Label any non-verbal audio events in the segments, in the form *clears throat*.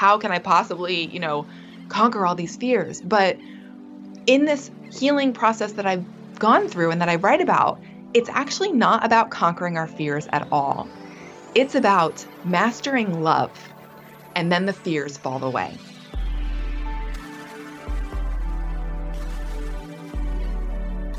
how can I possibly, you know, conquer all these fears? But in this healing process that I've gone through and that I write about, it's actually not about conquering our fears at all. It's about mastering love, and then the fears fall away.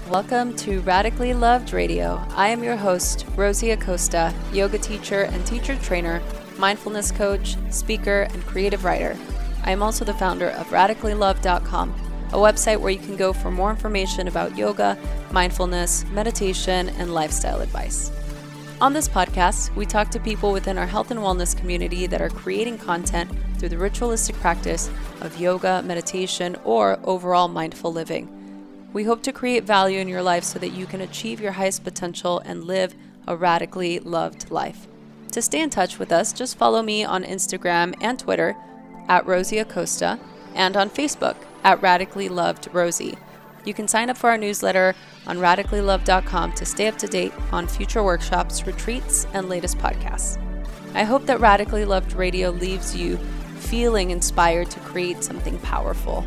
Welcome to Radically Loved Radio. I am your host, Rosie Acosta, yoga teacher and teacher trainer, mindfulness coach, speaker, and creative writer. I am also the founder of radicallyloved.com, a website where you can go for more information about yoga, mindfulness, meditation, and lifestyle advice. On this podcast, we talk to people within our health and wellness community that are creating content through the ritualistic practice of yoga, meditation, or overall mindful living. We hope to create value in your life so that you can achieve your highest potential and live a radically loved life. To stay in touch with us, just follow me on Instagram and Twitter at Rosie Acosta and on Facebook at Radically Loved Rosie. You can sign up for our newsletter on radicallyloved.com to stay up to date on future workshops, retreats, and latest podcasts. I hope that Radically Loved Radio leaves you feeling inspired to create something powerful.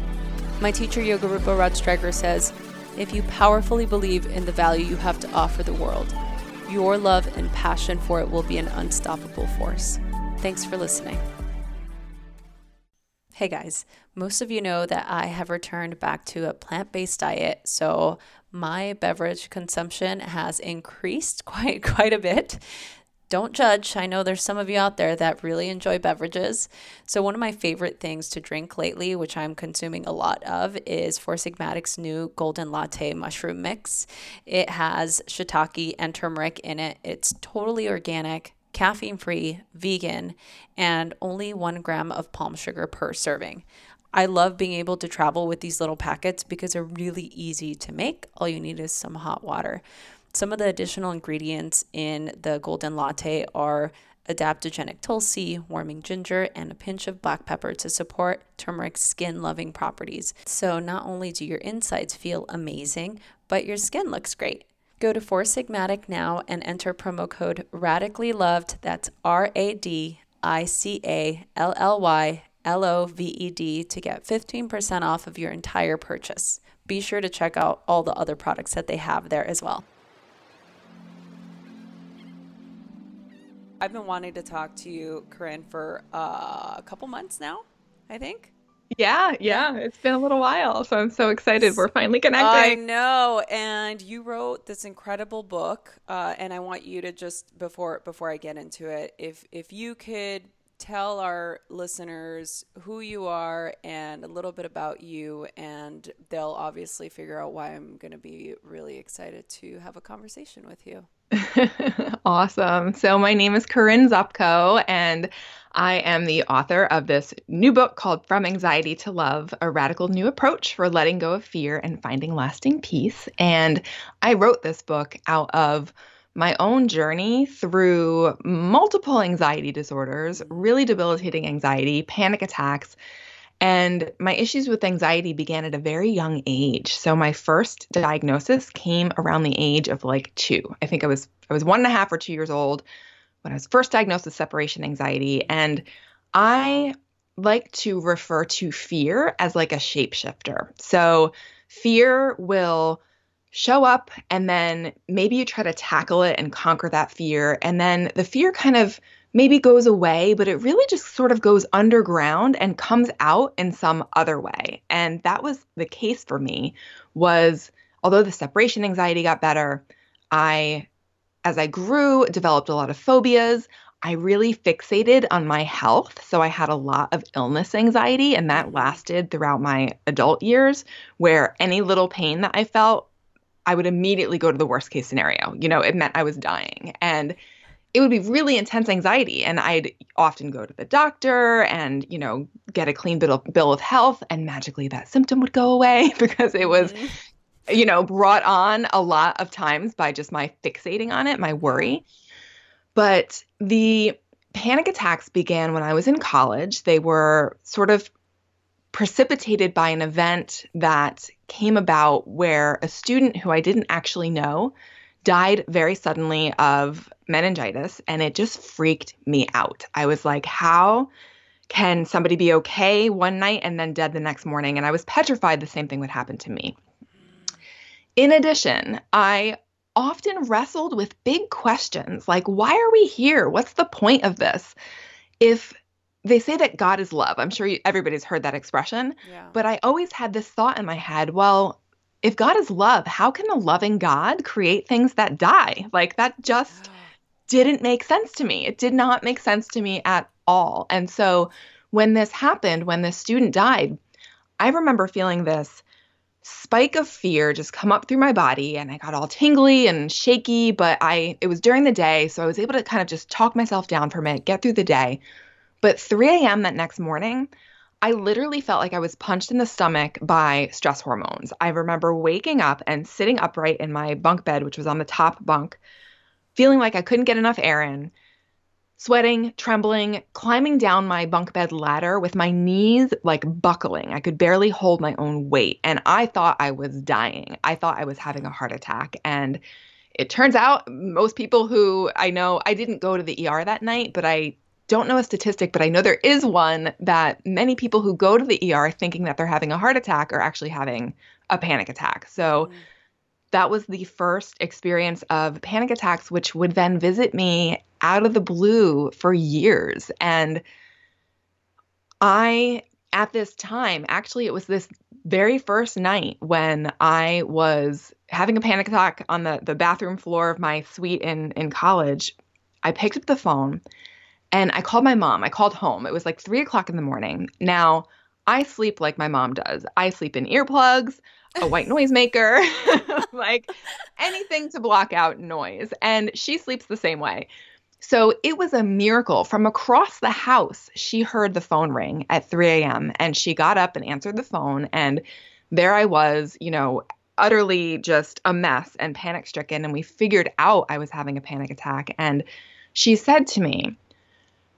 My teacher, Yogarupa Rod says, if you powerfully believe in the value you have to offer the world, your love and passion for it will be an unstoppable force. Thanks for listening. Hey guys, most of you know that I have returned back to a plant based diet, so my beverage consumption has increased *laughs* quite quite a bit don't judge. I know there's some of you out there that really enjoy beverages. So, one of my favorite things to drink lately, which I'm consuming a lot of, is Four Sigmatic's new Golden Latte Mushroom Mix. It has shiitake and turmeric in it. It's totally organic, caffeine free, vegan, and only one gram of palm sugar per serving. I love being able to travel with these little packets because they're really easy to make. All you need is some hot water. Some of the additional ingredients in the golden latte are adaptogenic tulsi, warming ginger, and a pinch of black pepper to support turmeric's skin loving properties. So, not only do your insides feel amazing, but your skin looks great. Go to Four Sigmatic now and enter promo code Radically Loved. That's R A D I C A L L Y L O V E D to get 15% off of your entire purchase. Be sure to check out all the other products that they have there as well. I've been wanting to talk to you, Corinne, for uh, a couple months now, I think. Yeah, yeah, it's been a little while, so I'm so excited we're finally connecting. I know, and you wrote this incredible book, uh, and I want you to just before before I get into it, if if you could tell our listeners who you are and a little bit about you, and they'll obviously figure out why I'm going to be really excited to have a conversation with you. *laughs* awesome. So, my name is Corinne Zupko, and I am the author of this new book called From Anxiety to Love A Radical New Approach for Letting Go of Fear and Finding Lasting Peace. And I wrote this book out of my own journey through multiple anxiety disorders, really debilitating anxiety, panic attacks, and my issues with anxiety began at a very young age. So my first diagnosis came around the age of like two. I think I was I was one and a half or two years old when I was first diagnosed with separation anxiety. And I like to refer to fear as like a shapeshifter. So fear will show up and then maybe you try to tackle it and conquer that fear. And then the fear kind of maybe goes away, but it really just sort of goes underground and comes out in some other way. And that was the case for me was although the separation anxiety got better, I as I grew developed a lot of phobias. I really fixated on my health. So I had a lot of illness anxiety, and that lasted throughout my adult years, where any little pain that I felt, I would immediately go to the worst case scenario. You know, it meant I was dying. And it would be really intense anxiety and i'd often go to the doctor and you know get a clean bill of, bill of health and magically that symptom would go away *laughs* because it was mm-hmm. you know brought on a lot of times by just my fixating on it my worry but the panic attacks began when i was in college they were sort of precipitated by an event that came about where a student who i didn't actually know died very suddenly of meningitis and it just freaked me out. I was like, how Can somebody be okay one night and then dead the next morning? And I was petrified the same thing would happen to me. In addition, I often wrestled with big questions like, why are we here? What's the point of this? If they say that God is love, I'm sure you, everybody's heard that expression, yeah. but I always had this thought in my head well, if God is love, how can a loving God create things that die? Like that just didn't make sense to me. It did not make sense to me at all. And so when this happened, when this student died, I remember feeling this spike of fear just come up through my body and I got all tingly and shaky, but I it was during the day, so I was able to kind of just talk myself down for a minute, get through the day. But 3 a.m. that next morning, I literally felt like I was punched in the stomach by stress hormones. I remember waking up and sitting upright in my bunk bed, which was on the top bunk, feeling like I couldn't get enough air in, sweating, trembling, climbing down my bunk bed ladder with my knees like buckling. I could barely hold my own weight. And I thought I was dying. I thought I was having a heart attack. And it turns out most people who I know, I didn't go to the ER that night, but I don't know a statistic, but I know there is one that many people who go to the ER thinking that they're having a heart attack are actually having a panic attack. So, mm that was the first experience of panic attacks, which would then visit me out of the blue for years. And I, at this time, actually, it was this very first night when I was having a panic attack on the, the bathroom floor of my suite in, in college. I picked up the phone and I called my mom. I called home. It was like three o'clock in the morning. Now, I sleep like my mom does. I sleep in earplugs a white *laughs* noise maker, *laughs* like anything to block out noise. And she sleeps the same way. So it was a miracle. From across the house, she heard the phone ring at 3 a.m. and she got up and answered the phone. And there I was, you know, utterly just a mess and panic stricken. And we figured out I was having a panic attack. And she said to me,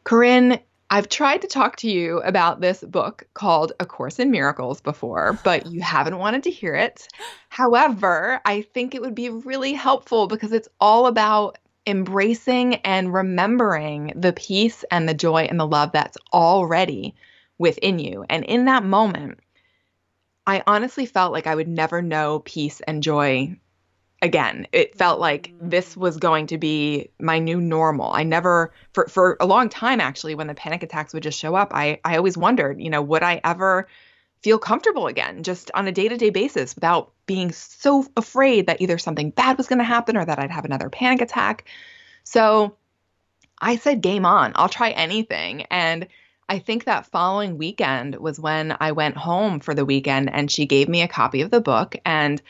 Corinne, I've tried to talk to you about this book called A Course in Miracles before, but you haven't wanted to hear it. However, I think it would be really helpful because it's all about embracing and remembering the peace and the joy and the love that's already within you. And in that moment, I honestly felt like I would never know peace and joy again. It felt like mm-hmm. this was going to be my new normal. I never for for a long time actually when the panic attacks would just show up, I I always wondered, you know, would I ever feel comfortable again just on a day-to-day basis without being so afraid that either something bad was going to happen or that I'd have another panic attack. So I said game on. I'll try anything and I think that following weekend was when I went home for the weekend and she gave me a copy of the book and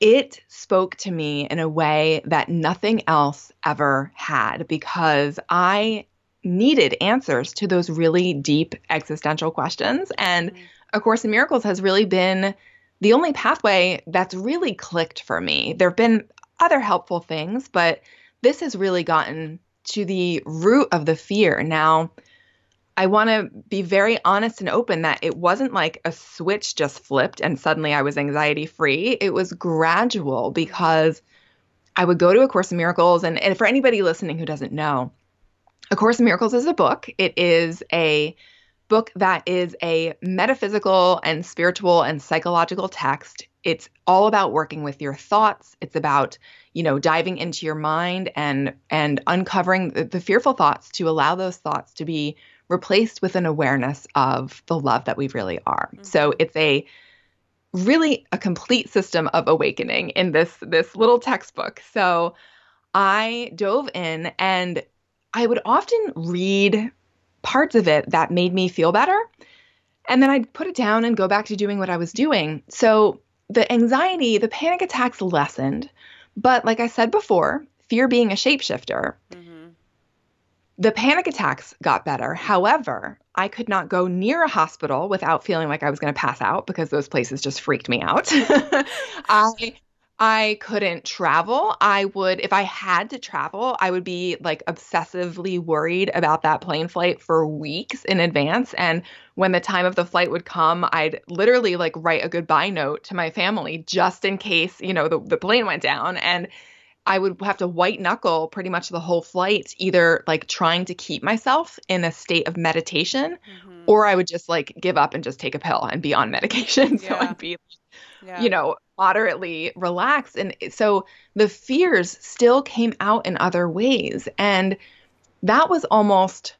it spoke to me in a way that nothing else ever had because I needed answers to those really deep existential questions. And mm-hmm. A Course in Miracles has really been the only pathway that's really clicked for me. There have been other helpful things, but this has really gotten to the root of the fear. Now, I want to be very honest and open that it wasn't like a switch just flipped and suddenly I was anxiety free. It was gradual because I would go to A Course in Miracles. And, and for anybody listening who doesn't know, A Course in Miracles is a book. It is a book that is a metaphysical and spiritual and psychological text. It's all about working with your thoughts. It's about, you know, diving into your mind and and uncovering the, the fearful thoughts to allow those thoughts to be replaced with an awareness of the love that we really are. Mm-hmm. So it's a really a complete system of awakening in this this little textbook. So I dove in and I would often read parts of it that made me feel better. And then I'd put it down and go back to doing what I was doing. So the anxiety, the panic attacks lessened. But like I said before, fear being a shapeshifter, mm-hmm the panic attacks got better. However, I could not go near a hospital without feeling like I was going to pass out because those places just freaked me out. *laughs* I I couldn't travel. I would if I had to travel, I would be like obsessively worried about that plane flight for weeks in advance and when the time of the flight would come, I'd literally like write a goodbye note to my family just in case, you know, the, the plane went down and I would have to white knuckle pretty much the whole flight, either like trying to keep myself in a state of meditation, mm-hmm. or I would just like give up and just take a pill and be on *laughs* medication. Yeah. So I'd be, yeah. you know, moderately relaxed. And so the fears still came out in other ways. And that was almost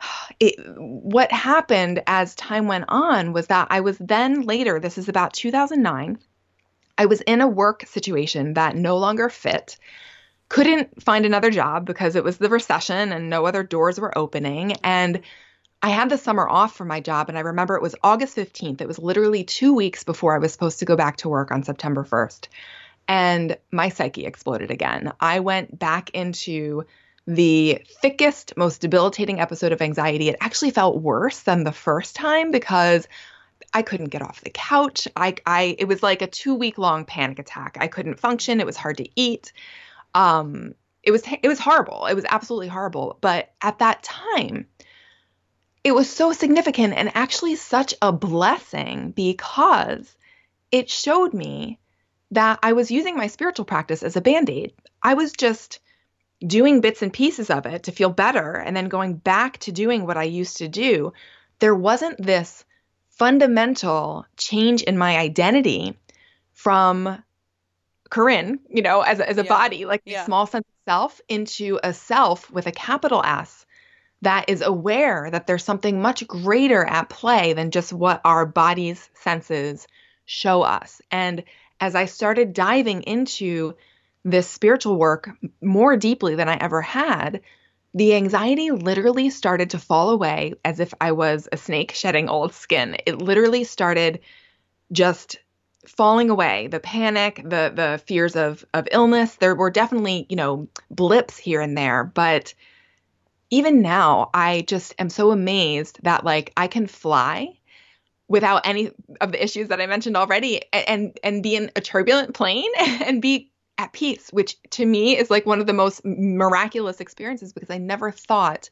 *sighs* it, what happened as time went on was that I was then later, this is about 2009, I was in a work situation that no longer fit, couldn't find another job because it was the recession and no other doors were opening. And I had the summer off from my job, and I remember it was August 15th. It was literally two weeks before I was supposed to go back to work on September 1st. And my psyche exploded again. I went back into the thickest, most debilitating episode of anxiety. It actually felt worse than the first time because I couldn't get off the couch. I, I it was like a two week long panic attack. I couldn't function. It was hard to eat. Um, it was it was horrible. It was absolutely horrible. But at that time, it was so significant and actually such a blessing because it showed me that I was using my spiritual practice as a band aid. I was just doing bits and pieces of it to feel better and then going back to doing what I used to do, there wasn't this fundamental change in my identity from Corinne, you know, as a, as a yeah. body, like yeah. small sense of self, into a self with a capital S that is aware that there's something much greater at play than just what our body's senses show us. And as I started diving into this spiritual work more deeply than I ever had, the anxiety literally started to fall away as if I was a snake shedding old skin. It literally started just falling away. The panic, the the fears of of illness, there were definitely, you know, blips here and there, but even now I just am so amazed that like I can fly without any of the issues that I mentioned already and and be in a turbulent plane *laughs* and be at peace, which to me is like one of the most miraculous experiences because I never thought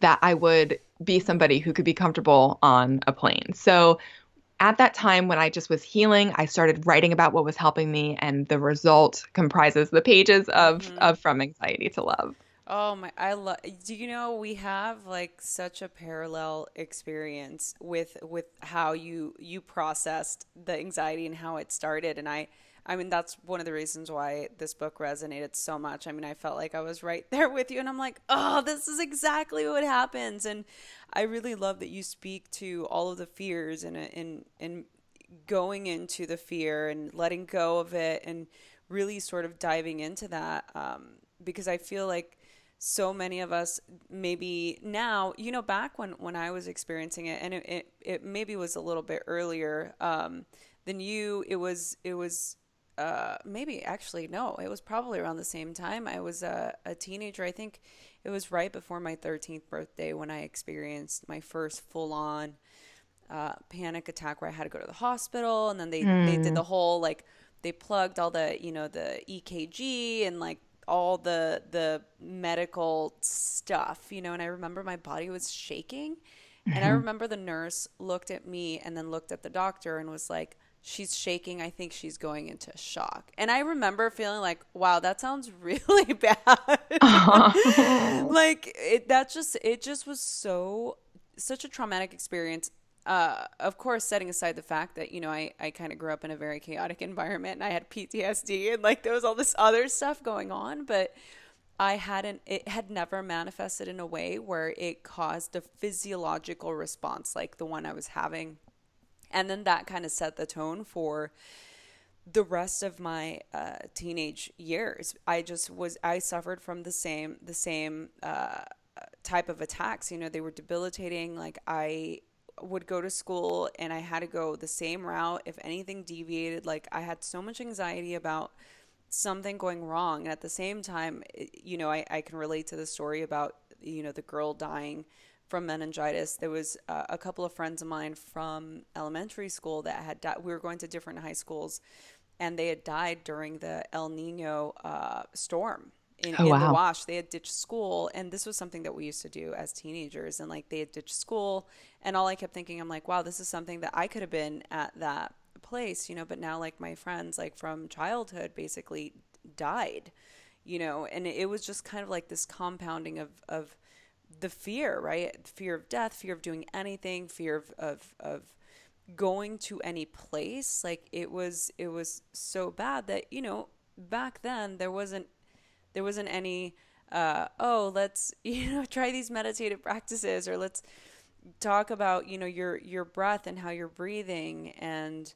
that I would be somebody who could be comfortable on a plane. So at that time when I just was healing, I started writing about what was helping me and the result comprises the pages of mm-hmm. of From Anxiety to Love. Oh my I love do you know we have like such a parallel experience with with how you you processed the anxiety and how it started and I I mean, that's one of the reasons why this book resonated so much. I mean, I felt like I was right *laughs* there with you, and I'm like, oh, this is exactly what happens. And I really love that you speak to all of the fears and in in going into the fear and letting go of it, and really sort of diving into that um, because I feel like so many of us maybe now you know back when when i was experiencing it and it, it, it maybe was a little bit earlier um, than you it was it was uh, maybe actually no, it was probably around the same time. I was a, a teenager. I think it was right before my 13th birthday when I experienced my first full on uh, panic attack where I had to go to the hospital, and then they mm. they did the hmm. whole like they plugged all the you know the EKG and like all the the medical stuff, you know. And I remember my body was shaking, mm-hmm. and I mm-hmm. remember the nurse looked at me and then looked at the doctor and was like she's shaking. I think she's going into shock. And I remember feeling like, wow, that sounds *laughs* really bad. *laughs* like it that just it just was so such a traumatic experience. Uh, of course, setting aside the fact that, you know, I, I kind of grew up in a very chaotic *laughs* environment and I had PTSD and like there was all this other stuff going on, but I hadn't, it had never manifested in a way where it caused a physiological response like the one I was having and then that kind of set the tone for the rest of my uh, teenage years. I just was I suffered from the same the same uh, type of attacks. You know, they were debilitating. Like I would go to school and I had to go the same route. If anything deviated, like I had so much anxiety about something going wrong. And at the same time, you know, I, I can relate to the story about, you know, the girl dying from meningitis. There was uh, a couple of friends of mine from elementary school that had died. We were going to different high schools, and they had died during the El Nino uh, storm in, oh, in wow. the wash. They had ditched school, and this was something that we used to do as teenagers. And like they had ditched school, and all I kept thinking, I'm like, wow, this is something that I could have been at that place, you know. But now, like my friends, like from childhood, basically died, you know, and it was just kind of like this compounding of, of the fear, right? Fear of death, fear of doing anything, fear of, of, of going to any place. Like it was, it was so bad that, you know, back then there wasn't, there wasn't any, uh, oh, let's, *laughs* you know, try these meditative practices or let's talk about, you know, your, your breath and how you're breathing and,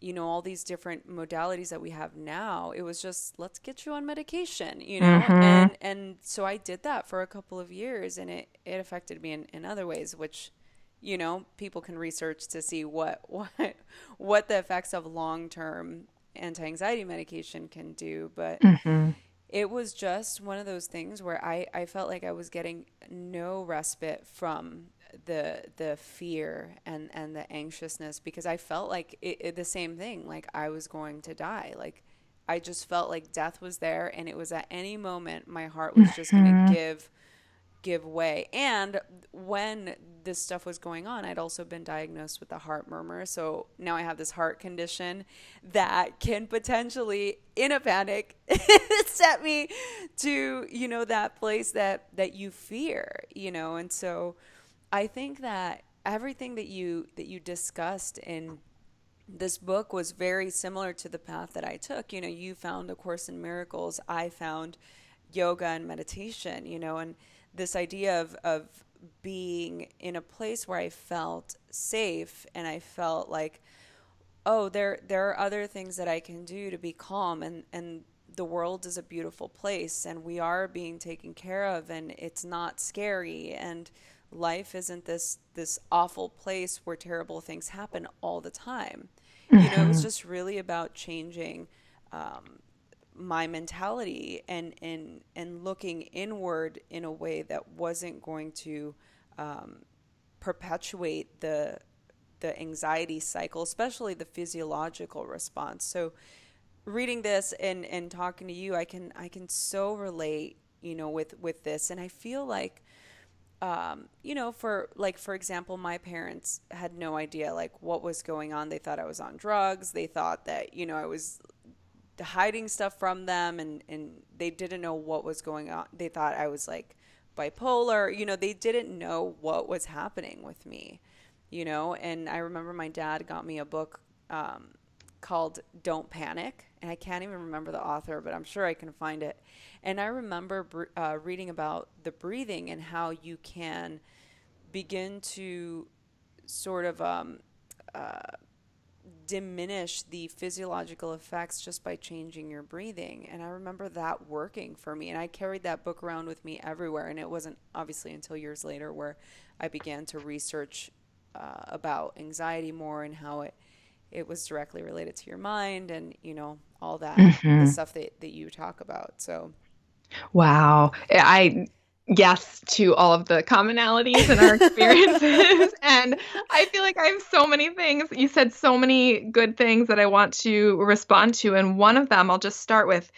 you know all these different modalities that we have now it was just let's get you on medication you know mm-hmm. and and so i did that for a couple of years and it it affected me in, in other ways which you know people can research to see what *laughs* what what the effects of long-term anti-anxiety medication can do but mm-hmm. it was just one of those things where i i felt like i was getting no respite from the the fear and and the anxiousness because I felt like it, it, the same thing like I was going to die. Like I just felt like death was there and it was at any moment my heart was just mm-hmm. going to give give way. And when this stuff was going on I'd also been diagnosed with a heart murmur. So now I have this heart condition that can potentially in a panic *laughs* set me to you know that place that that you fear you know? And so I think that everything that you that you discussed in this book was very similar to the path that I took. You know, you found a course in miracles, I found yoga and meditation, you know, and this idea of of being in a place where I felt safe and I felt like oh, there there are other things that I can do to be calm and and the world is a beautiful place and we are being taken care of and it's not scary and life isn't this this awful place where terrible things happen all the time. Mm-hmm. You know, it was mm-hmm. just really about changing um, my mentality and and and looking inward in a way that wasn't going to um, perpetuate the the anxiety cycle, especially the physiological response. So reading this and and talking to you, I can I can so relate, you know, with with this and I feel like um, you know, for like for example, my parents had no idea like what was going on. They thought I was on drugs. They thought that you know I was hiding stuff from them, and and they didn't know what was going on. They thought I was like bipolar. You know, they didn't know what was happening with me. You know, and I remember my dad got me a book um, called Don't Panic, and I can't even remember the author, but I'm sure I can find it and I remember uh, reading about the breathing and how you can begin to sort of um, uh, diminish the physiological effects just by changing your breathing. And I remember that working for me. And I carried that book around with me everywhere. And it wasn't obviously until years later where I began to research uh, about anxiety more and how it it was directly related to your mind and you know all that mm-hmm. the stuff that, that you talk about so Wow. I yes to all of the commonalities in our experiences *laughs* and i feel like i have so many things you said so many good things that i want to respond to and one of them i'll just start with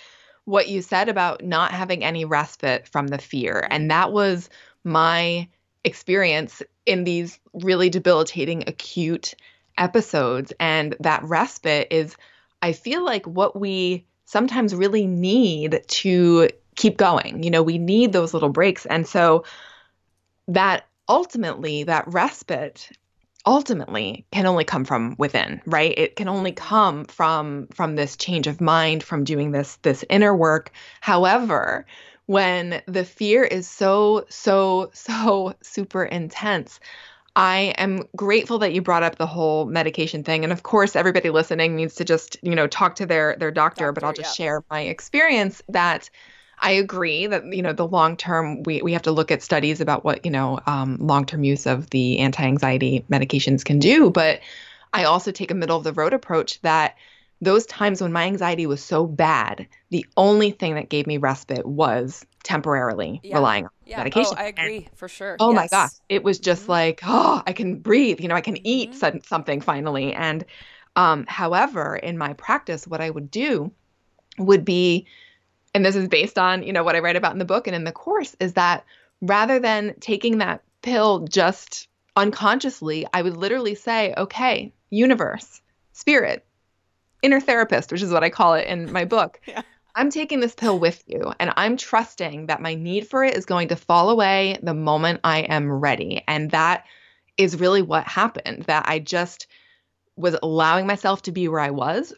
what you said about not having any respite from the fear and that was my experience in these really debilitating acute episodes and that respite is i feel like what we sometimes really need to keep going. You know, we need those little breaks. And so that ultimately, that respite ultimately can only come from within right it can only come from from this change of mind from doing this this inner work however when the fear is so so *laughs* so super intense I am grateful that you brought up the whole medication thing. And of course, everybody listening needs to just, you know, talk to their their doctor, doctor but I'll just yeah. share my experience that I agree that you know the long term we we have to look at studies about what you know um, long term use of the anti anxiety medications can do, but I also take a middle of the road approach that those times when my anxiety was so bad, the only thing that gave me respite was temporarily yeah. relying on yeah. medication. Oh, I agree and, for sure. Oh yes. my gosh, it was just mm-hmm. like, oh, I can breathe. You know, I can eat mm-hmm. something finally. And um, however, in my practice, what I would do would be and this is based on, you know, what I write about in the book and in the course is that rather than taking that pill just unconsciously, I would literally say, okay, universe, spirit, inner therapist, which is what I call it in my book. *laughs* yeah. I'm taking this pill with you and I'm trusting that my need for it is going to fall away the moment I am ready. And that is really what happened that I just was allowing myself to be where I was.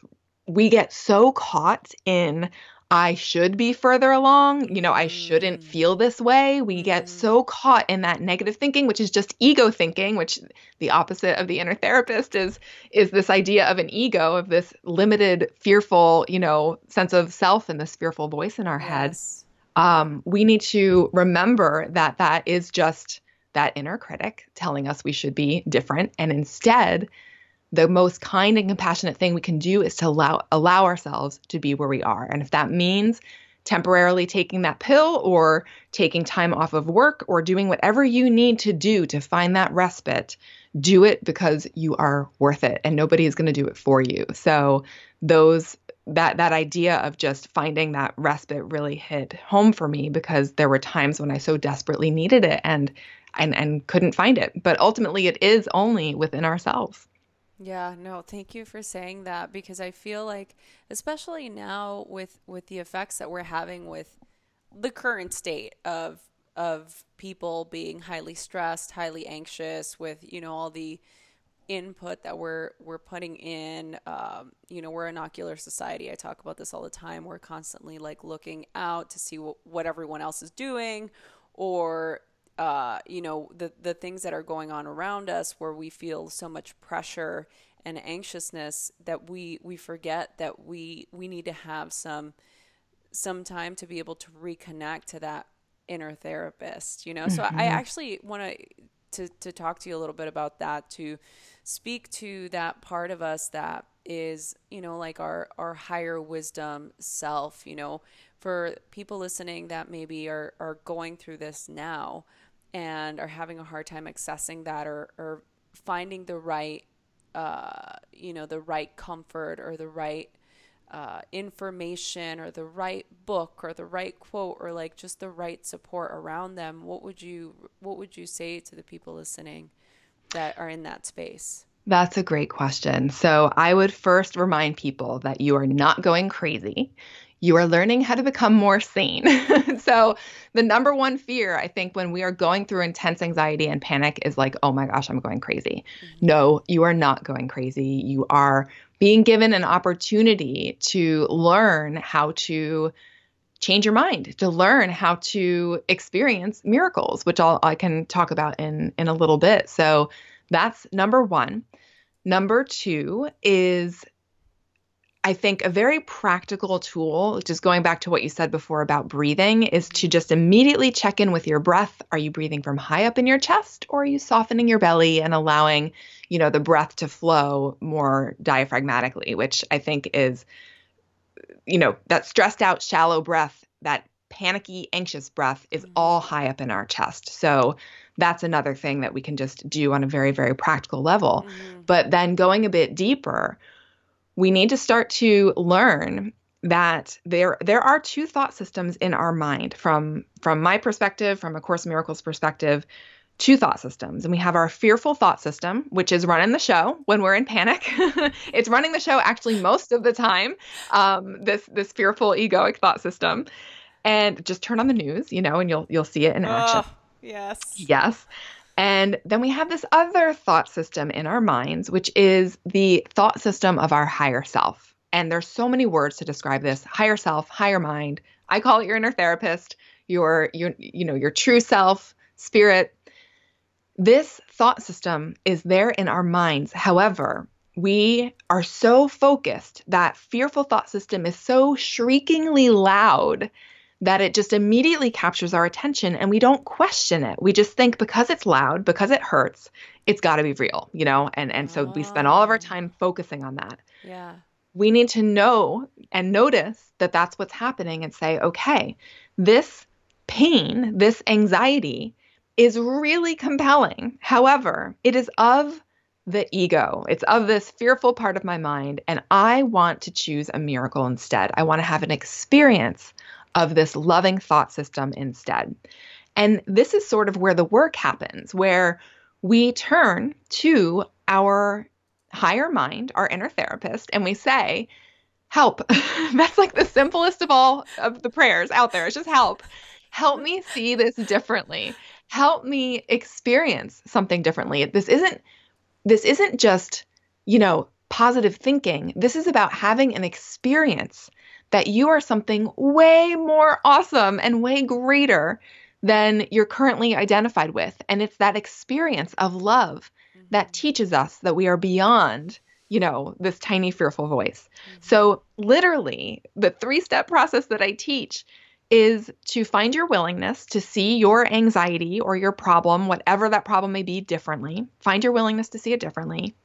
We get so caught in I should be further along. You know, I shouldn't mm. feel this way. We get mm. so caught in that negative thinking, which is just ego thinking, which the opposite of the inner therapist is is this idea of an ego, of this limited, fearful, you know, sense of self and this fearful voice in our yes. head. Um, we need to remember that that is just that inner critic telling us we should be different, and instead the most kind and compassionate thing we can do is to allow allow ourselves to be where we are. And if that means temporarily taking that pill or taking time off of work or doing whatever you need to do to find that respite, do it because you are worth it and nobody is going to do it for you. So those that that idea of just finding that respite really hit home for me because there were times when I so desperately needed it and and and couldn't find it. But ultimately it is only within ourselves. Yeah, no, thank you for saying that because I feel like especially now with with the effects that we're having with the current state of of people being highly stressed, highly anxious with, you know, all the input that we're we're putting in um, you know we're an ocular society. I talk about this all the time. We're constantly like looking out to see what, what everyone else is doing or uh, you know the the things that are going on around us where we feel so much pressure and anxiousness that we we forget that we we need to have some some time to be able to reconnect to that inner therapist you know mm-hmm. so i actually want to to to talk to you a little bit about that to speak to that part of us that is you know like our our higher wisdom self you know for people listening that maybe are are going through this now and are having a hard time accessing that or, or finding the right uh, you know the right comfort or the right uh, information or the right book or the right quote or like just the right support around them what would you what would you say to the people listening that are in that space that's a great question. So, I would first remind people that you are not going crazy you are learning how to become more sane. *laughs* so, the number one fear, I think, when we are going through intense anxiety and panic is like, oh my gosh, I'm going crazy. Mm-hmm. No, you are not going crazy. You are being given an opportunity to learn how to change your mind to learn how to experience miracles which I'll, i can talk about in in a little bit so that's number one number two is I think a very practical tool, just going back to what you said before about breathing, is to just immediately check in with your breath. Are you breathing from high up in your chest or are you softening your belly and allowing, you know, the breath to flow more diaphragmatically, which I think is, you know, that stressed out, shallow breath, that panicky, anxious breath is mm-hmm. all high up in our chest. So that's another thing that we can just do on a very, very practical level. Mm-hmm. But then going a bit deeper, we need to start to learn that there there are two thought systems in our mind from from my perspective from a course miracles perspective two thought systems. And we have our fearful thought system which is running the show when we're in panic. *laughs* It's running the show actually most of the time um, this this fearful egoic thought system. And just turn on the news you know and you'll you'll see it in action. Oh, yes. Yes and then we have this other thought system in our minds, which is the thought system of our higher self. And there's so many words to describe this higher self, higher mind. I call it your inner therapist, your your you know, your true self, spirit. This thought system is there in our minds. However, we are so focused that fearful thought system is so shriekingly loud that it just immediately captures our attention and we don't question it. We just think because it's loud, because it hurts, it's got to be real, you know? And and so oh. we spend all of our ah. time focusing on that. Yeah. We need to know and notice that that's what's happening and say, "Okay, this pain, this anxiety is really compelling. However, it is of the ego. It's of this fearful part of my mind, and I want to choose a miracle instead. I want to have an experience of this loving thought system instead. And this is sort of where the work happens, where we turn to our higher mind, our inner therapist, and we say, help. *laughs* That's like the simplest of all of the prayers out there. It's just help. Help me see this differently. Help me experience something differently. This isn't this isn't just, you know, positive thinking. This is about having an experience that you are something way more awesome and way greater than you're currently identified with. And it's that experience of love mm-hmm. that teaches us that we are beyond, you know, this tiny fearful voice. Mm-hmm. So, literally, the three step process that I teach is to find your willingness to see your anxiety or your problem, whatever that problem may be, differently. Find your willingness to see it differently.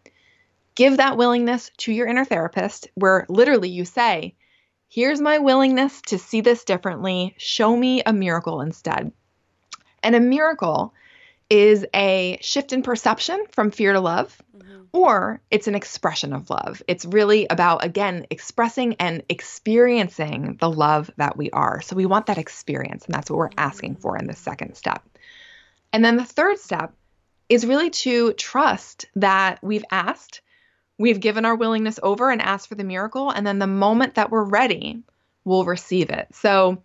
Give that willingness to your inner therapist, where literally you say, Here's my willingness to see this differently. Show me a miracle instead. And a miracle is a shift in perception from fear to love, mm-hmm. or it's an expression of love. It's really about, again, expressing and experiencing the love that we are. So we want that experience, and that's what we're asking for in the second step. And then the third step is really to trust that we've asked, we've given our willingness over and asked for the miracle, and then the moment that we're ready, we'll receive it. So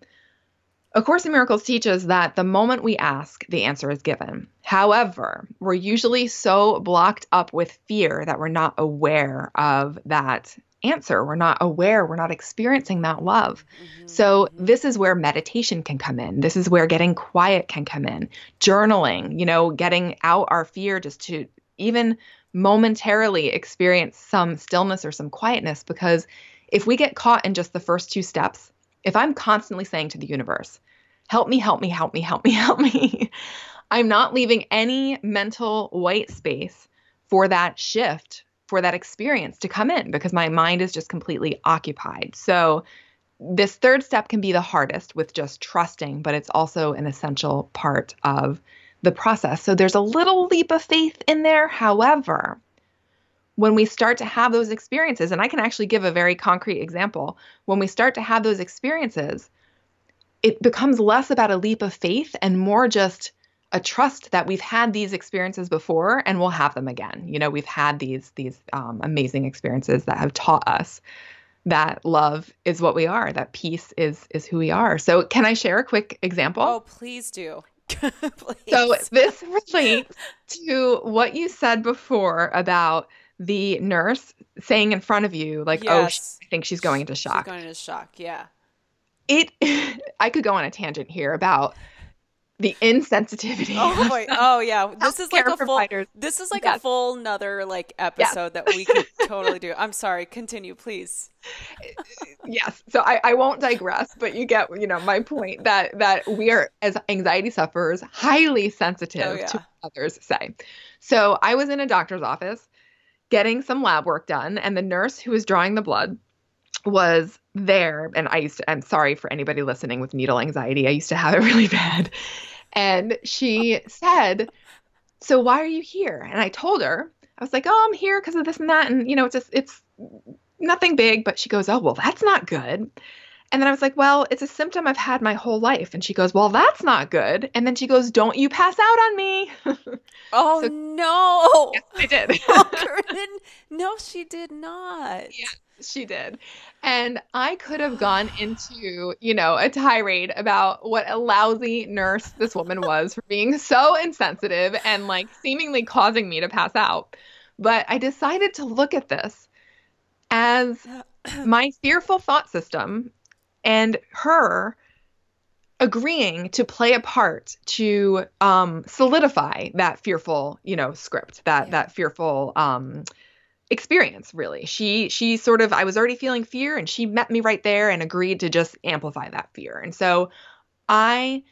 a Course in Miracles teaches that the moment we ask, the answer is given. However, we're usually so blocked up with fear that we're not aware of that answer. We're not aware, we're not experiencing that love. Mm-hmm. So, this is where meditation can come in. This is where getting quiet can come in. Journaling, you know, getting out our fear just to even momentarily experience some stillness or some quietness. Because if we get caught in just the first two steps, if I'm constantly saying to the universe, help me, help me, help me, help me, *laughs* help me, I'm not leaving any mental white space for that shift, for that experience to come in because my mind is just completely occupied. So, this third step can be the hardest with just trusting, but it's also an essential part of the process. So, there's a little leap of faith in there. However, when we start to have those experiences, and I can actually give a very concrete example, when we start to have those experiences, it becomes less about a leap of faith and more just a trust that we've had these experiences before and we'll have them again. You know, we've had these these um, amazing experiences that have taught us that love is what we are, that peace is is who we are. So, can I share a quick example? Oh, please do. So, this *laughs* relates to what you said before about the nurse saying in front of you, like, oh, yes. "Oh, I think she's going into shock." She's going into shock. Yeah. It. *laughs* I could go on a tangent here about the insensitivity. Oh my, *laughs* oh yeah, this is like a full. Providers. This is like yes. a full another like episode yes. that we could *laughs* totally do. I'm sorry, continue, please. yes, so I, I won't digress, but you get you know my point that that we are as anxiety sufferers highly sensitive oh, yeah. to what others say. So I was in a doctor's office getting some lab work done, and the nurse who was drawing the blood was there. And I used to, I'm sorry for anybody listening with needle anxiety. I used to have it *laughs* really bad. And she said, So why are you here? And I told her, I was like, Oh, I'm here because of this and that. And, you know, it's just, it's nothing big. But she goes, Oh, well, that's not good. And then I was like, well, it's a symptom I've had my whole life. And she goes, well, that's not good. And then she goes, don't you pass out on me. *laughs* oh, so, no. Yes, I did. *laughs* oh, no, she did not. Yeah, she did. And I could have gone into, you know, a tirade about what a lousy nurse this woman was for being so insensitive and like seemingly causing me to pass out. But I decided to look at this as *clears throat* my fearful thought system and her agreeing to play a part to um, solidify that fearful, you know, script, that yeah. that fearful um, experience. Really, she she sort of I was already feeling fear, and she met me right there and agreed to just amplify that fear. And so I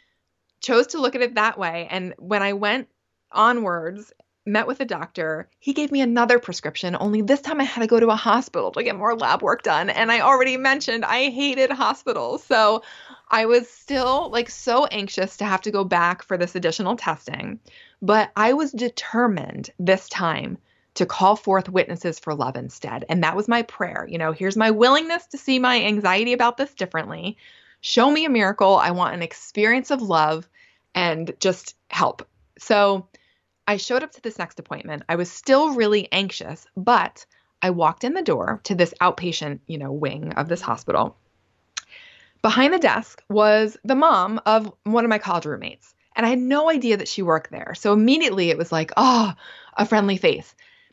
chose to look at it that way. And when I went onwards met with a doctor. He gave me another prescription, only this time I had to go to a hospital to get more lab work done. And I already mentioned I hated hospitals. So I was still like so anxious to have to go back for this additional testing. But I was determined this time to call forth witnesses for love instead. And that was my prayer. You know, here's my willingness to see my anxiety about this differently. Show me a miracle. I want an experience of love and just help. So I showed up to this next appointment. I was still really anxious, but I walked in the door to this outpatient, you know, wing of this hospital. Behind the desk was the mom of one of my college roommates. And I had no idea that she worked there. So immediately it was like, oh, a friendly face.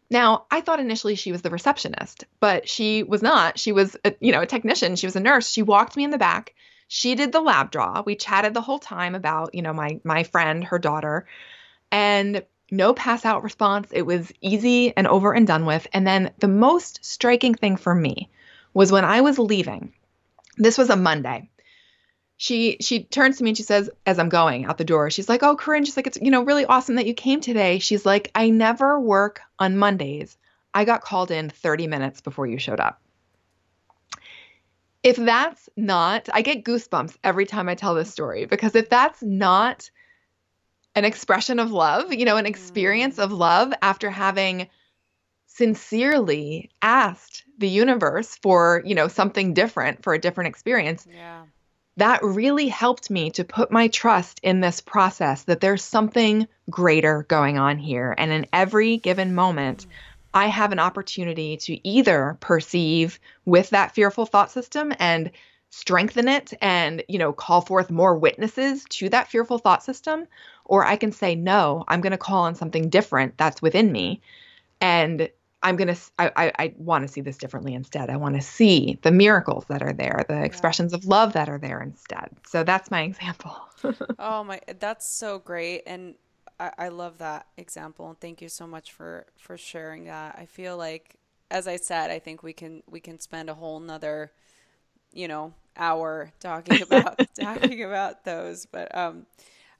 Now, I thought initially she was the receptionist, but she was not. She was, a, you know, a technician. She was a nurse. She walked me in the back. She did the lab draw. We chatted the whole time about, you know, my my friend, her daughter, and no pass out response. It was easy and over and done with. And then the most striking thing for me was when I was leaving. This was a Monday she she turns to me and she says as i'm going out the door she's like oh corinne she's like it's you know really awesome that you came today. She's like i never work on mondays. I got called in 30 minutes before you showed up. If that's not i get goosebumps every time i tell this story because if that's not an expression of love you know an experience mm. of love after having sincerely asked the universe for you know something different for a different experience yeah that really helped me to put my trust in this process that there's something greater going on here. And in every given moment, I have an opportunity to either perceive with that fearful thought system and strengthen it and you know call forth more witnesses to that fearful thought system or i can say no i'm going to call on something different that's within me and I'm gonna I I, I want to see this differently instead. I want to see the miracles that are there, the yeah. expressions of love that are there instead. So that's my example. *laughs* oh my, that's so great, and I, I love that example. And thank you so much for for sharing that. I feel like, as I said, I think we can we can spend a whole nother, you know, hour talking about *laughs* talking about those. But um,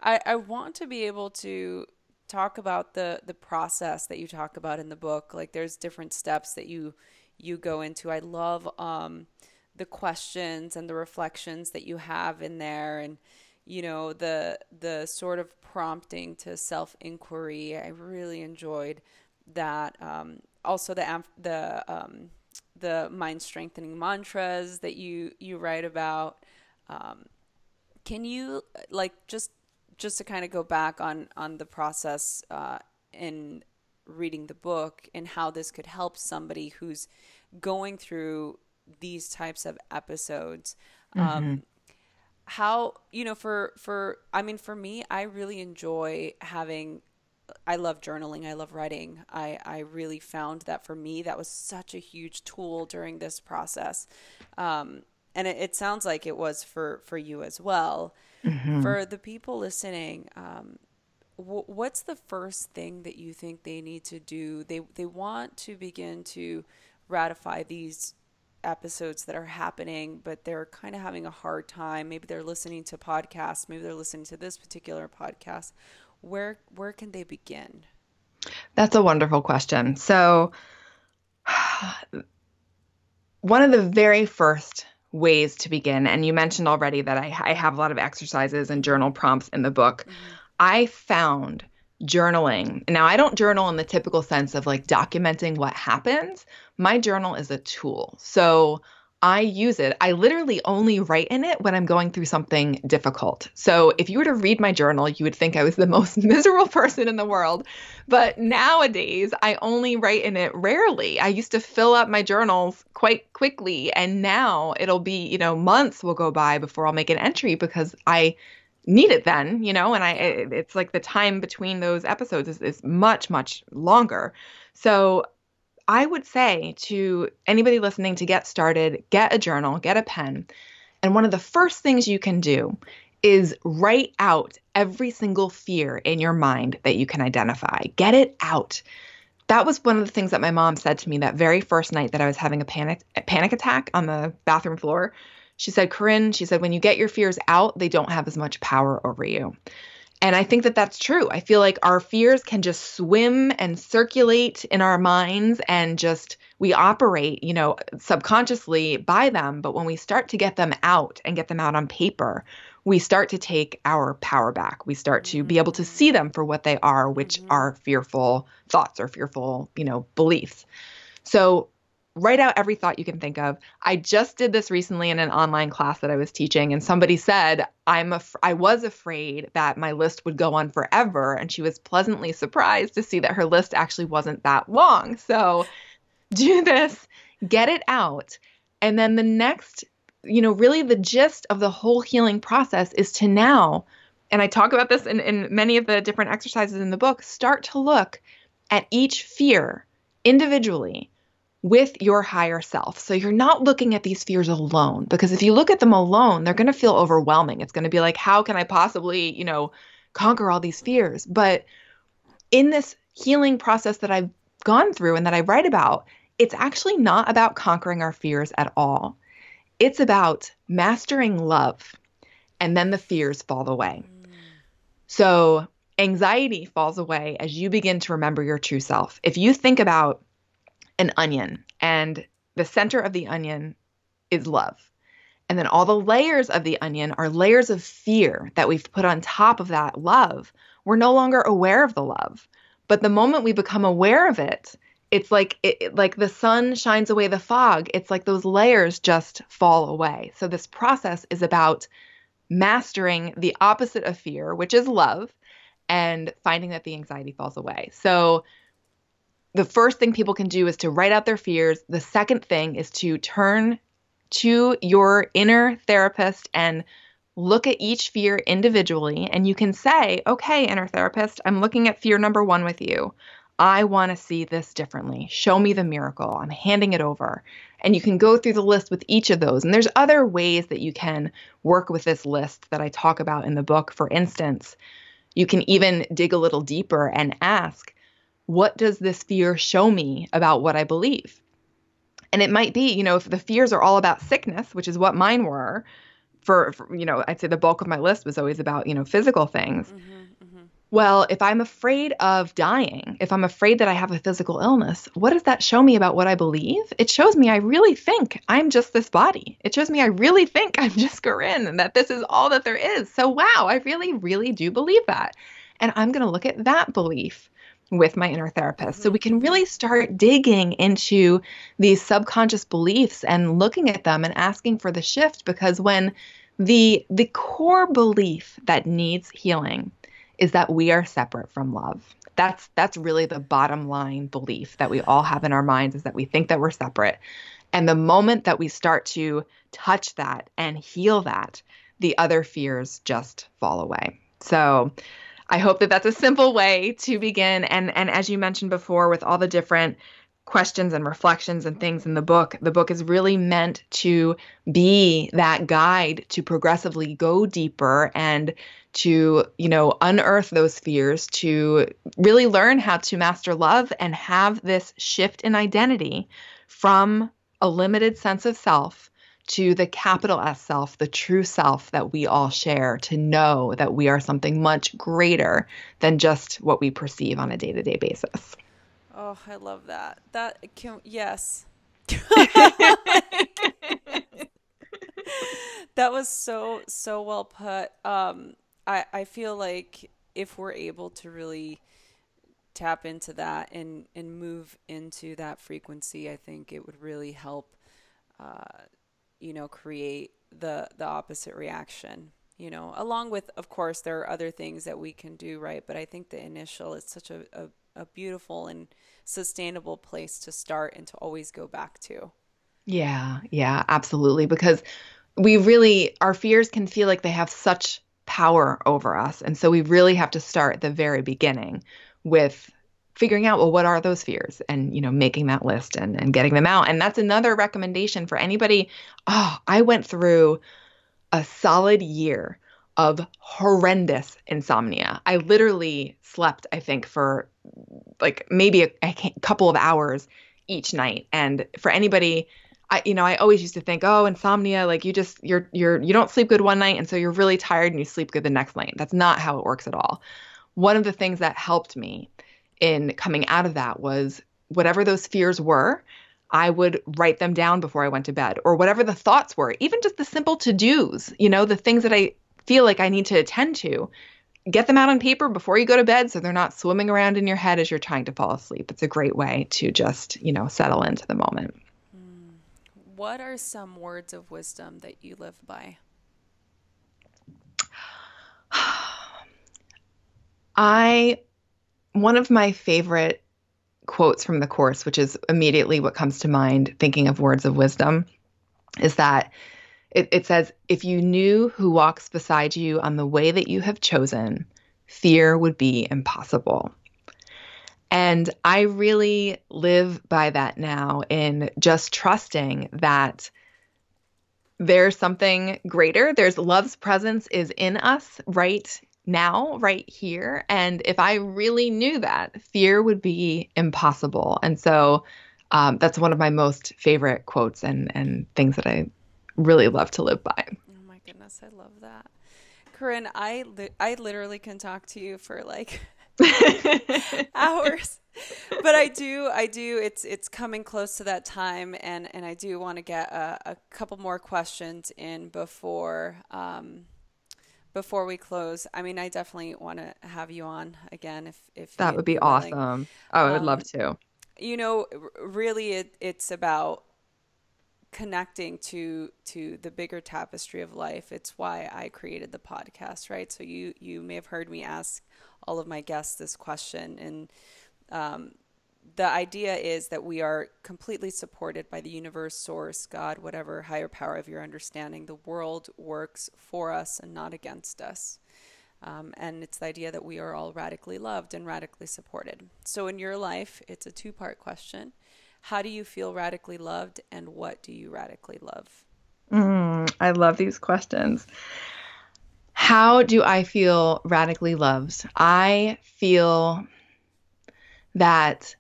I I want to be able to talk about the the process that you talk about in the book. Like there's different steps that you you go into. I love um, the questions and the reflections that you have in there, and you know the the sort of prompting to self inquiry. I really enjoyed that. Um, also the the um, the mind strengthening mantras that you you write about. Um, can you like just just to kind of go back on on the process uh, in reading the book and how this could help somebody who's going through these types of episodes. Um, mm-hmm. Um, how you know for for I mean for me, I really enjoy having. I love journaling. I love writing. I, I really found that for me, that was such a huge tool during this process. Um, and it, it sounds like it was for, for you as well. Mm-hmm. For the people listening, um, what's the first thing that you think they need to do? They they want to begin to ratify these episodes that are happening, but they're kind of having a hard time. Maybe they're listening to podcasts. Maybe they're listening to this particular podcast. Where where can they begin? That's a wonderful question. So, *sighs* one of the very first ways to begin. And you mentioned already that I, I have a lot of exercises and journal prompts in the book. Mm-hmm. I found journaling. Now, I don't journal in the typical sense of like documenting what happens. My journal is a tool. So I use it. I literally only write in it when I'm going through something difficult. So if you were to read my journal, you would think I was the *laughs* most miserable person in the world. But nowadays, I only write in it rarely. I used to fill up my journals quite quickly, and now it'll be, you know, months will go by before I'll make an entry because I need it then, you know, and I it's like the time between those episodes is, is much much longer. So I would say to anybody listening to get started, get a journal, get a pen. And one of the first things you can do is write out every single fear in your mind that you can identify. Get it out. That was one of the things that my mom said to me that very first night that I was having a panic a panic attack on the bathroom floor. She said, "Corinne, she said when you get your fears out, they don't have as much power over you." And I think that that's true. I feel like our fears can just swim and circulate in our minds and just we operate, you know, subconsciously by them. But when we start to get them out and get them out on paper, we start to take our power back. We start to be able to see them for what they are, which mm-hmm. are fearful thoughts or fearful, you know, beliefs. So write out every thought you can think of. I just did this recently in an online class that I was teaching and somebody said, "I'm af- I was afraid that my list would go on forever." And she was pleasantly surprised to see that her list actually wasn't that long. So do this, get it out. And then the next, you know, really the gist of the whole healing process is to now, and I talk about this in, in many of the different exercises in the book, start to look at each fear individually with your higher self. So you're not looking at these fears alone because if you look at them alone, they're going to feel overwhelming. It's going to be like, how can I possibly, you know, conquer all these fears? But in this healing process that I've gone through and that I write about, it's actually not about conquering our fears at all. It's about mastering love, and then the fears fall away. So anxiety falls away as you begin to remember your true self. If you think about an onion, and the center of the onion is love. And then all the layers of the onion are layers of fear that we've put on top of that love. We're no longer aware of the love. But the moment we become aware of it, it's like it, like the sun shines away the fog. It's like those layers just fall away. So this process is about mastering the opposite of fear, which is love, and finding that the anxiety falls away. So the first thing people can do is to write out their fears. The second thing is to turn to your inner therapist and look at each fear individually. And you can say, okay, inner therapist, I'm looking at fear number one with you. I want to see this differently. Show me the miracle. I'm handing it over. And you can go through the list with each of those. And there's other ways that you can work with this list that I talk about in the book. For instance, you can even dig a little deeper and ask, what does this fear show me about what I believe? And it might be, you know, if the fears are all about sickness, which is what mine were, for, for you know, I'd say the bulk of my list was always about, you know, physical things. Mm-hmm, mm-hmm. Well, if I'm afraid of dying, if I'm afraid that I have a physical illness, what does that show me about what I believe? It shows me I really think I'm just this body. It shows me I really think *laughs* I'm just Corinne and that this is all that there is. So, wow, I really, really do believe that. And I'm going to look at that belief with my inner therapist. So mm-hmm. we can really start digging into these subconscious beliefs and looking at them and asking for the shift because when the the core belief that needs healing is that we are separate from love. That's that's really the bottom line belief that we all have in our minds is that we think that we're separate. And the moment that we start to touch that and heal that, the other fears just fall away. So I hope that that's a simple way to begin. And and as you mentioned before, with all the different questions and reflections and things in the book, the book is really meant to be that guide to progressively go deeper and to, you know, unearth those fears, to really learn how to master love and have this shift in identity from a limited sense of self to the capital S self, the true self that we all share, to know that we are something much greater than just what we perceive on a day to day basis. Oh, I love that. That can, yes. *laughs* that was so so well put. Um, I I feel like if we're able to really tap into that and and move into that frequency, I think it would really help uh, you know, create the the opposite reaction. You know, along with, of course, there are other things that we can do, right? But I think the initial is such a, a, a beautiful and sustainable place to start and to always go back to. Yeah, yeah, absolutely. Because we really, our fears can feel like they have such power over us. And so we really have to start at the very beginning with figuring out well what are those fears? And you know making that list and, and getting them out. And that's another recommendation for anybody. Oh i went through a solid year of horrendous insomnia. I literally slept i think for like maybe a, a couple of hours each night. And for anybody I, you know, I always used to think, oh, insomnia, like you just you're you're you don't sleep good one night, and so you're really tired and you sleep good the next night. That's not how it works at all. One of the things that helped me in coming out of that was whatever those fears were, I would write them down before I went to bed, or whatever the thoughts were, even just the simple to dos, you know, the things that I feel like I need to attend to. Get them out on paper before you go to bed so they're not swimming around in your head as you're trying to fall asleep. It's a great way to just, you know, settle into the moment. Hmm. What are some words of wisdom that you live by? *sighs* I one of my favorite quotes from the Course, which is immediately what comes to mind thinking of words of wisdom, is that it, it says, If you knew who walks beside you on the way that you have chosen, fear would be impossible. And I really live by that now in just trusting that there's something greater. There's love's presence is in us right now, right here. And if I really knew that, fear would be impossible. And so um, that's one of my most favorite quotes and, and things that I really love to live by. Oh my goodness, I love that. Corinne, I, li- I literally can talk to you for like *laughs* hours but i do i do it's it's coming close to that time and and i do want to get a, a couple more questions in before um before we close i mean i definitely want to have you on again if if that would be awesome. Oh i would um, love to. you know really it, it's about connecting to to the bigger tapestry of life. It's why i created the podcast right? So you you may have heard me ask all of my guests this question. And um, the idea is that we are completely supported by the universe, source, God, whatever higher power of your understanding. The world works for us and not against us. Um, and it's the idea that we are all radically loved and radically supported. So, in your life, it's a two part question How do you feel radically loved, and what do you radically love? Mm, I love these questions. How do I feel radically loved? I feel that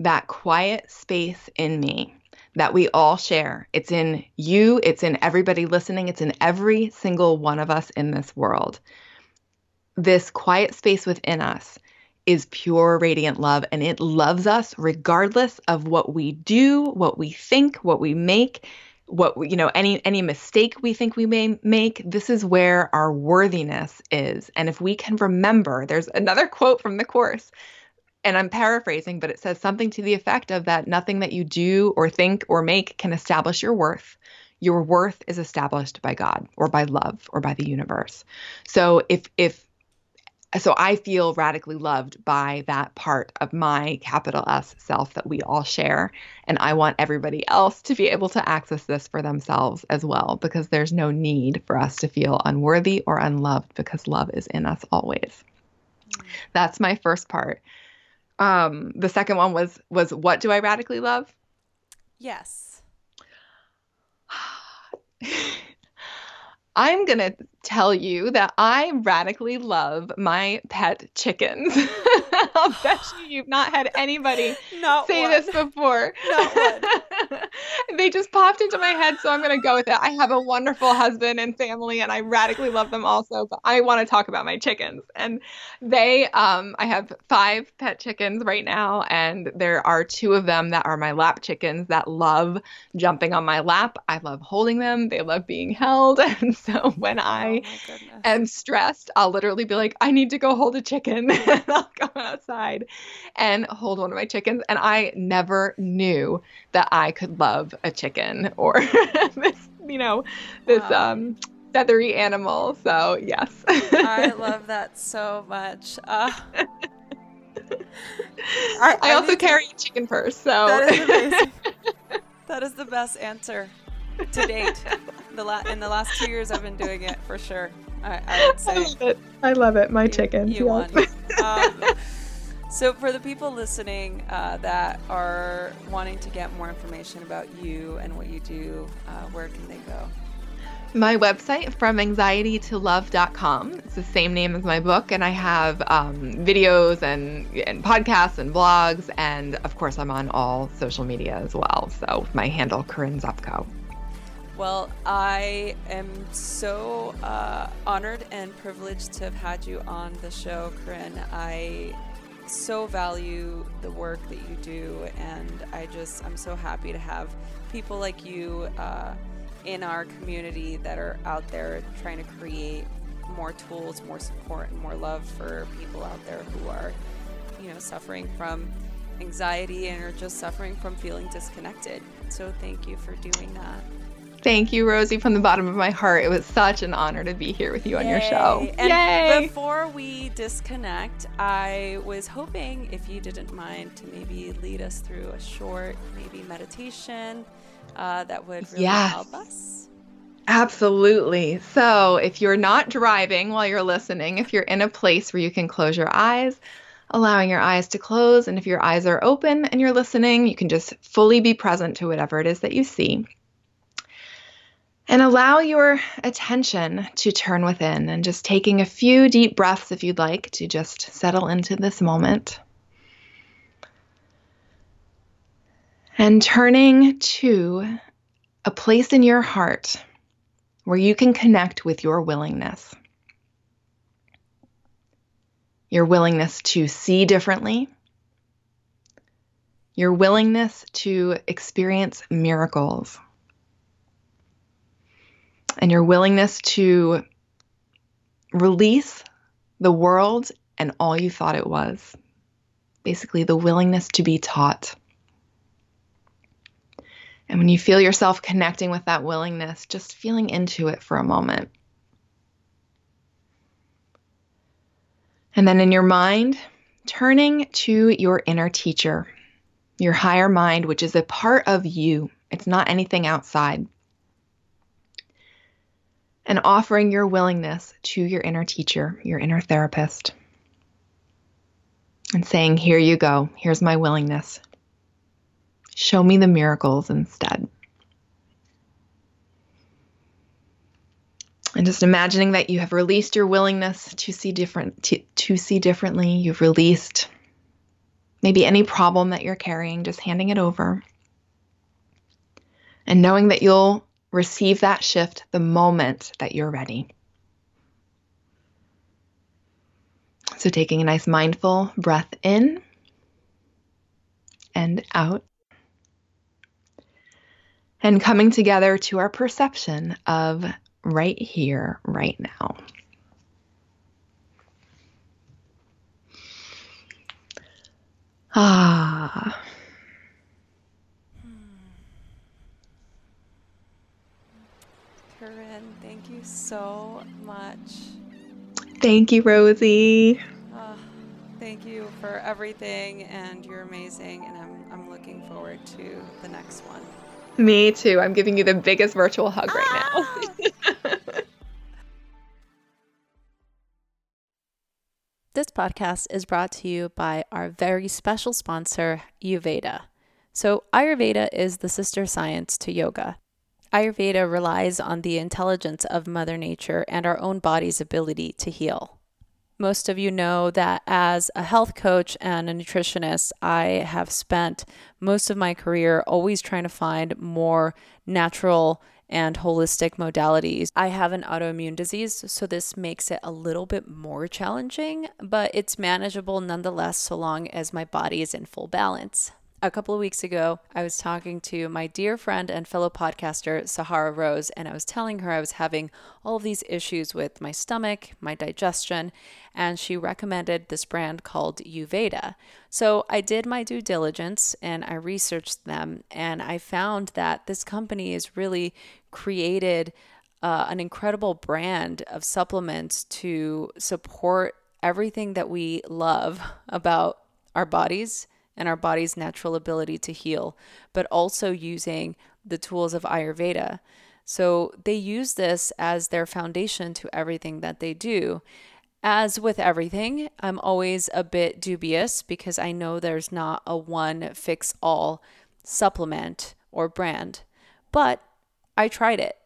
that quiet space in me that we all share. It's in you, it's in everybody listening, it's in every single one of us in this world. This quiet space within us is pure radiant love and it loves us regardless of what we do, what we think, what we make what you know any any mistake we think we may make this is where our worthiness is and if we can remember there's another quote from the course and I'm paraphrasing but it says something to the effect of that nothing that you do or think or make can establish your worth your worth is established by God or by love or by the universe so if if so I feel radically loved by that part of my capital S self that we all share. And I want everybody else to be able to access this for themselves as well, because there's no need for us to feel unworthy or unloved because love is in us always. Hmm. That's my first part. Um, the second one was was what do I radically love? Yes. *sighs* I'm going to tell you that I radically love my pet chickens. *laughs* I'll bet you you've not had anybody *sighs* not say one. this before. Not one. *laughs* *laughs* they just popped into my head, so I'm going to go with it. I have a wonderful husband and family, and I radically love them also, but I want to talk about my chickens. And they, um, I have five pet chickens right now, and there are two of them that are my lap chickens that love jumping on my lap. I love holding them, they love being held. *laughs* And so when I oh am stressed, I'll literally be like, I need to go hold a chicken. *laughs* and I'll go outside and hold one of my chickens. And I never knew that I could love a chicken or *laughs* this, you know, this wow. um feathery animal. So yes. I *laughs* love that so much. *laughs* Uh, I, I, also carry to... a chicken purse. So that is amazing. that is the best answer to date. The la- in the last two years, I've been doing it for sure. I, I would say. I love it. I love it. My you, chicken. You won. Um, so, for the people listening uh, that are wanting to get more information about you and what you do, uh, where can they go? My website, fromanxietytolove.com. It's the same name as my book, and I have um, videos and, and podcasts and blogs, and of course, I'm on all social media as well. So, my handle, Corinne Zupko. Well, I am so uh, honored and privileged to have had you on the show, Corinne. I so value the work that you do, and I just I'm so happy to have people like you uh, in our community that are out there trying to create more tools, more support, and more love for people out there who are, you know, suffering from anxiety and are just suffering from feeling disconnected. So thank you for doing that. Thank you, Rosie, from the bottom of my heart. It was such an honor to be here with you Yay. on your show. And Yay! before we disconnect, I was hoping if you didn't mind to maybe lead us through a short, maybe meditation uh, that would really yes. help us. Absolutely. So, if you're not driving while you're listening, if you're in a place where you can close your eyes, allowing your eyes to close, and if your eyes are open and you're listening, you can just fully be present to whatever it is that you see. And allow your attention to turn within and just taking a few deep breaths if you'd like to just settle into this moment. And turning to a place in your heart where you can connect with your willingness. Your willingness to see differently, your willingness to experience miracles and your willingness to release the world and all you thought it was. Basically, the willingness to be taught. And when you feel yourself connecting with that willingness, just feeling into it for a moment. And then in your mind, turning to your inner teacher, your higher mind, which is a part of you. It's not anything outside and offering your willingness to your inner teacher, your inner therapist, and saying, Here you go, here's my willingness. Show me the miracles instead. And just imagining that you have released your willingness to see different to, to see differently. You've released maybe any problem that you're carrying, just handing it over. And knowing that you'll receive that shift the moment that you're ready. So, taking a nice mindful breath in and out, and coming together to our perception of right here, right now. Ah. Thank you so much. Thank you, Rosie. Uh, thank you for everything, and you're amazing. And I'm, I'm looking forward to the next one. Me too. I'm giving you the biggest virtual hug right ah! now. *laughs* this podcast is brought to you by our very special sponsor, Ayurveda. So, Ayurveda is the sister science to yoga. Ayurveda relies on the intelligence of Mother Nature and our own body's ability to heal. Most of you know that as a health coach and a nutritionist, I have spent most of my career always trying to find more natural and holistic modalities. I have an autoimmune disease, so this makes it a little bit more challenging, but it's manageable nonetheless so long as my body is in full balance a couple of weeks ago, I was talking to my dear friend and fellow podcaster, Sahara Rose, and I was telling her I was having all of these issues with my stomach, my digestion, and she recommended this brand called Uveda. So I did my due diligence and I researched them, and I found that this company has really created uh, an incredible brand of supplements to support everything that we love *laughs* about our bodies and our body's natural ability to heal, but also using the tools of Ayurveda. So they use this as their foundation to everything that they do. As with everything, I'm always a bit dubious because I know there's not a one fix all supplement or brand. But I tried it.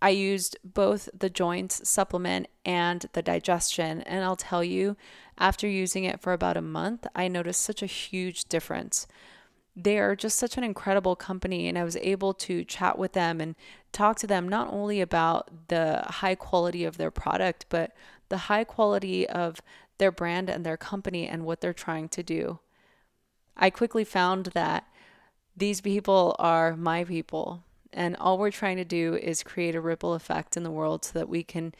I used both the joints supplement and the digestion, and I'll tell you, after using it for about a month, I noticed such a huge difference. They are just such an incredible company, and I was able to chat with them and talk to them not only about the high quality of their product, but the high quality of their brand and their company and what they're trying to do. I quickly found that these people are my people, and all we're trying to do is create a ripple effect in the world so that we can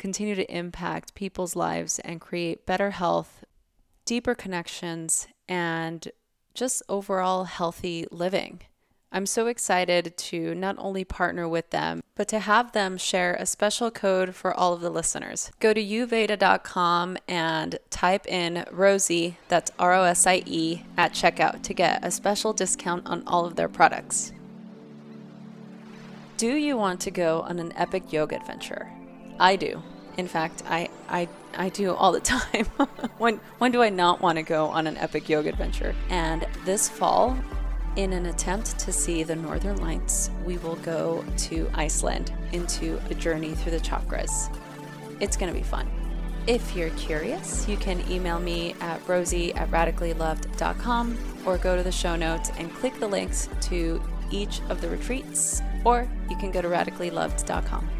continue to impact people's lives and create better health, deeper connections, and just overall healthy living. I'm so excited to not only partner with them, but to have them share a special code for all of the listeners. Go to uveda.com and type in Rosie, that's R O S I E, at checkout to get a special discount on all of their products. Do you want to go on an epic yoga adventure? I do. In fact, I, I, I do all the *laughs* time. when, when do I not want to go on an epic yoga adventure? And this fall, in an attempt to see the northern lights, we will go to Iceland into a journey through the chakras. It's going to be fun. If you're curious, you can email me at rosie at radicallyloved.com or go to the show notes and click the links to each of the retreats, or you can go to radicallyloved.com.